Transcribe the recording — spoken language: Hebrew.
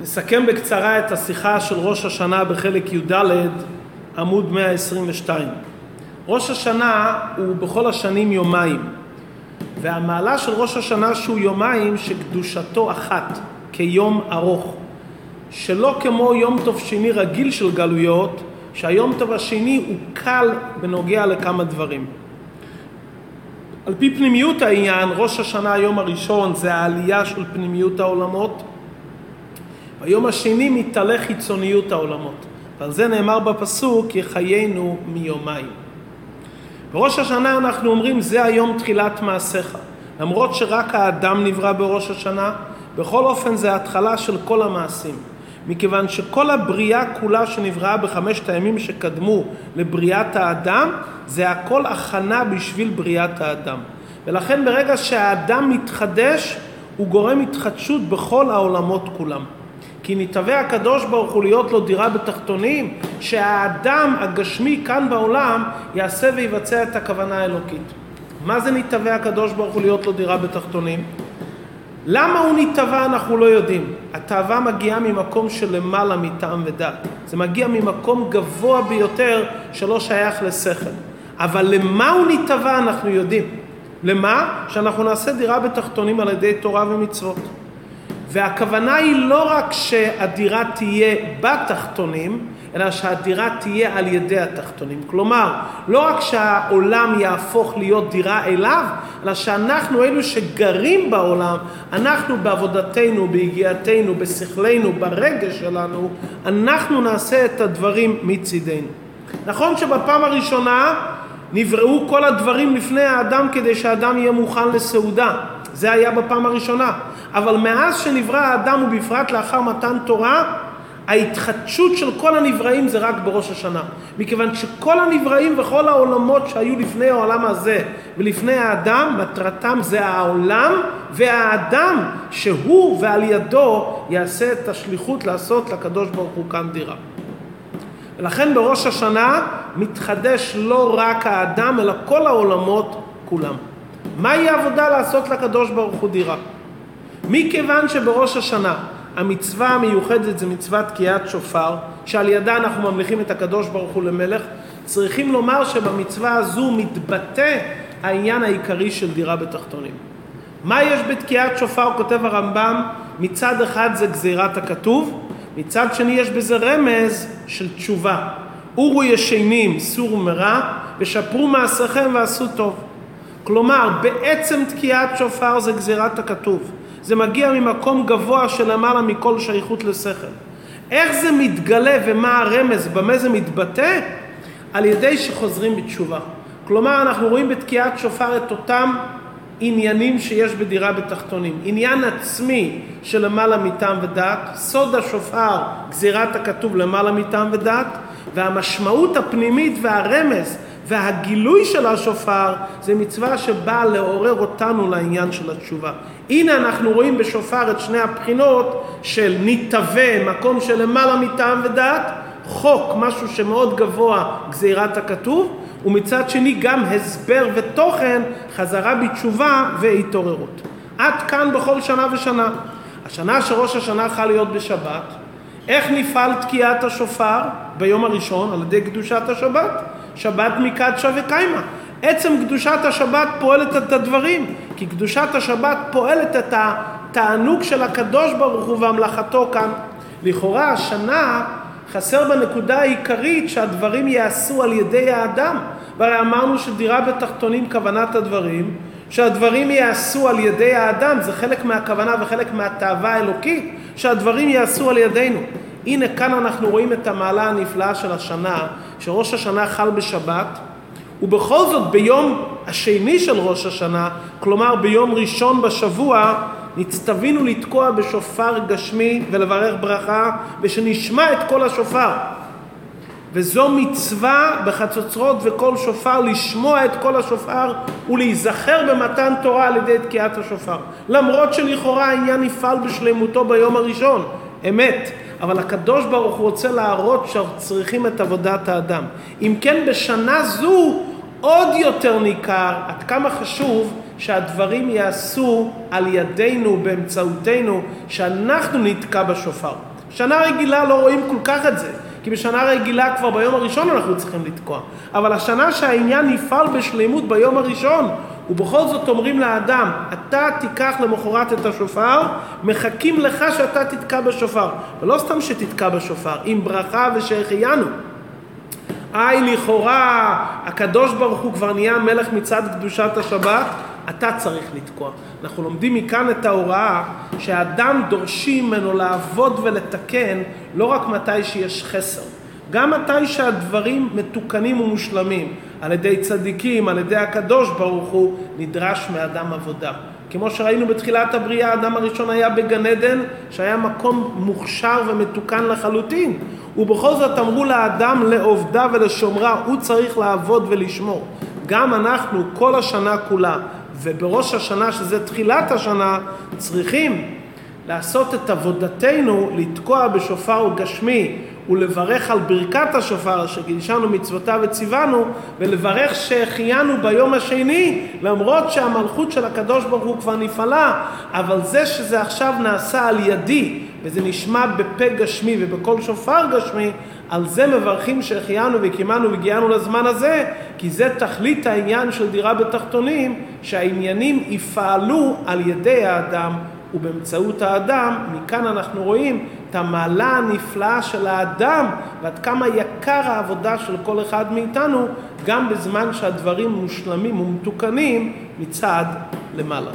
נסכם בקצרה את השיחה של ראש השנה בחלק י"ד, עמוד 122. ראש השנה הוא בכל השנים יומיים, והמעלה של ראש השנה שהוא יומיים שקדושתו אחת, כיום ארוך. שלא כמו יום טוב שני רגיל של גלויות, שהיום טוב השני הוא קל בנוגע לכמה דברים. על פי פנימיות העניין, ראש השנה היום הראשון זה העלייה של פנימיות העולמות, ביום השני מתעלה חיצוניות העולמות. ועל זה נאמר בפסוק, יחיינו מיומיים. בראש השנה אנחנו אומרים, זה היום תחילת מעשיך. למרות שרק האדם נברא בראש השנה, בכל אופן זה ההתחלה של כל המעשים. מכיוון שכל הבריאה כולה שנבראה בחמשת הימים שקדמו לבריאת האדם, זה הכל הכנה בשביל בריאת האדם. ולכן ברגע שהאדם מתחדש, הוא גורם התחדשות בכל העולמות כולם. כי נתהווה הקדוש ברוך הוא להיות לו דירה בתחתונים, שהאדם הגשמי כאן בעולם יעשה ויבצע את הכוונה האלוקית. מה זה נתהווה הקדוש ברוך הוא להיות לו דירה בתחתונים? למה הוא נתהווה אנחנו לא יודעים. התאווה מגיעה ממקום של למעלה מטעם ודת. זה מגיע ממקום גבוה ביותר שלא שייך לשכל. אבל למה הוא נתהווה אנחנו יודעים. למה? שאנחנו נעשה דירה בתחתונים על ידי תורה ומצוות. והכוונה היא לא רק שהדירה תהיה בתחתונים, אלא שהדירה תהיה על ידי התחתונים. כלומר, לא רק שהעולם יהפוך להיות דירה אליו, אלא שאנחנו אלו שגרים בעולם, אנחנו בעבודתנו, ביגיעתנו, בשכלנו, ברגש שלנו, אנחנו נעשה את הדברים מצידנו. נכון שבפעם הראשונה נבראו כל הדברים לפני האדם כדי שהאדם יהיה מוכן לסעודה. זה היה בפעם הראשונה. אבל מאז שנברא האדם ובפרט לאחר מתן תורה, ההתחדשות של כל הנבראים זה רק בראש השנה. מכיוון שכל הנבראים וכל העולמות שהיו לפני העולם הזה ולפני האדם, מטרתם זה העולם והאדם שהוא ועל ידו יעשה את השליחות לעשות לקדוש ברוך הוא כאן דירה. ולכן בראש השנה מתחדש לא רק האדם אלא כל העולמות כולם. מהי העבודה לעשות לקדוש ברוך הוא דירה? מכיוון שבראש השנה המצווה המיוחדת זה מצוות תקיעת שופר, שעל ידה אנחנו ממליכים את הקדוש ברוך הוא למלך, צריכים לומר שבמצווה הזו מתבטא העניין העיקרי של דירה בתחתונים. מה יש בתקיעת שופר, כותב הרמב"ם, מצד אחד זה גזירת הכתוב, מצד שני יש בזה רמז של תשובה. אורו ישנים, סורו מרע, ושפרו מעשיכם ועשו טוב. כלומר, בעצם תקיעת שופר זה גזירת הכתוב. זה מגיע ממקום גבוה שלמעלה מכל שייכות לשכל. איך זה מתגלה ומה הרמז, במה זה מתבטא? על ידי שחוזרים בתשובה. כלומר, אנחנו רואים בתקיעת שופר את אותם עניינים שיש בדירה בתחתונים. עניין עצמי של למעלה מטעם ודעת, סוד השופר, גזירת הכתוב למעלה מטעם ודעת, והמשמעות הפנימית והרמז והגילוי של השופר זה מצווה שבאה לעורר אותנו לעניין של התשובה. הנה אנחנו רואים בשופר את שני הבחינות של נתהווה, מקום של למעלה מטעם ודעת, חוק, משהו שמאוד גבוה, גזירת הכתוב, ומצד שני גם הסבר ותוכן, חזרה בתשובה והתעוררות. עד כאן בכל שנה ושנה. השנה שראש השנה חל להיות בשבת, איך נפעל תקיעת השופר ביום הראשון על ידי קדושת השבת? שבת מקדשה וקיימה. עצם קדושת השבת פועלת את הדברים, כי קדושת השבת פועלת את התענוג של הקדוש ברוך הוא והמלאכתו כאן. לכאורה השנה חסר בנקודה העיקרית שהדברים ייעשו על ידי האדם. והרי אמרנו שדירה בתחתונים כוונת הדברים, שהדברים ייעשו על ידי האדם, זה חלק מהכוונה וחלק מהתאווה האלוקית, שהדברים ייעשו על ידינו. הנה כאן אנחנו רואים את המעלה הנפלאה של השנה, שראש השנה חל בשבת, ובכל זאת ביום השני של ראש השנה, כלומר ביום ראשון בשבוע, נצטווינו לתקוע בשופר גשמי ולברך ברכה, ושנשמע את כל השופר. וזו מצווה בחצוצרות וכל שופר לשמוע את כל השופר ולהיזכר במתן תורה על ידי תקיעת השופר. למרות שלכאורה העניין נפעל בשלמותו ביום הראשון, אמת, אבל הקדוש ברוך הוא רוצה להראות שצריכים את עבודת האדם. אם כן, בשנה זו עוד יותר ניכר עד כמה חשוב שהדברים ייעשו על ידינו, באמצעותנו, שאנחנו נתקע בשופר. שנה רגילה לא רואים כל כך את זה, כי בשנה רגילה כבר ביום הראשון אנחנו צריכים לתקוע. אבל השנה שהעניין יפעל בשלמות ביום הראשון, ובכל זאת אומרים לאדם, אתה תיקח למחרת את השופר, מחכים לך שאתה תתקע בשופר. ולא סתם שתתקע בשופר, עם ברכה ושהחיינו. היי, לכאורה, הקדוש ברוך הוא כבר נהיה מלך מצד קדושת השבת, אתה צריך לתקוע. אנחנו לומדים מכאן את ההוראה שהאדם דורשים ממנו לעבוד ולתקן לא רק מתי שיש חסר, גם מתי שהדברים מתוקנים ומושלמים על ידי צדיקים, על ידי הקדוש ברוך הוא, נדרש מאדם עבודה. כמו שראינו בתחילת הבריאה, האדם הראשון היה בגן עדן, שהיה מקום מוכשר ומתוקן לחלוטין. ובכל זאת אמרו לאדם לעובדה ולשומרה, הוא צריך לעבוד ולשמור. גם אנחנו כל השנה כולה, ובראש השנה, שזה תחילת השנה, צריכים לעשות את עבודתנו, לתקוע בשופר גשמי ולברך על ברכת השופר אשר גידשנו מצוותיו וציוונו ולברך שהחיינו ביום השני למרות שהמלכות של הקדוש ברוך הוא כבר נפעלה. אבל זה שזה עכשיו נעשה על ידי וזה נשמע בפה גשמי ובקול שופר גשמי על זה מברכים שהחיינו וקיימנו והגיענו לזמן הזה כי זה תכלית העניין של דירה בתחתונים שהעניינים יפעלו על ידי האדם ובאמצעות האדם, מכאן אנחנו רואים את המעלה הנפלאה של האדם ועד כמה יקר העבודה של כל אחד מאיתנו גם בזמן שהדברים מושלמים ומתוקנים מצד למעלה.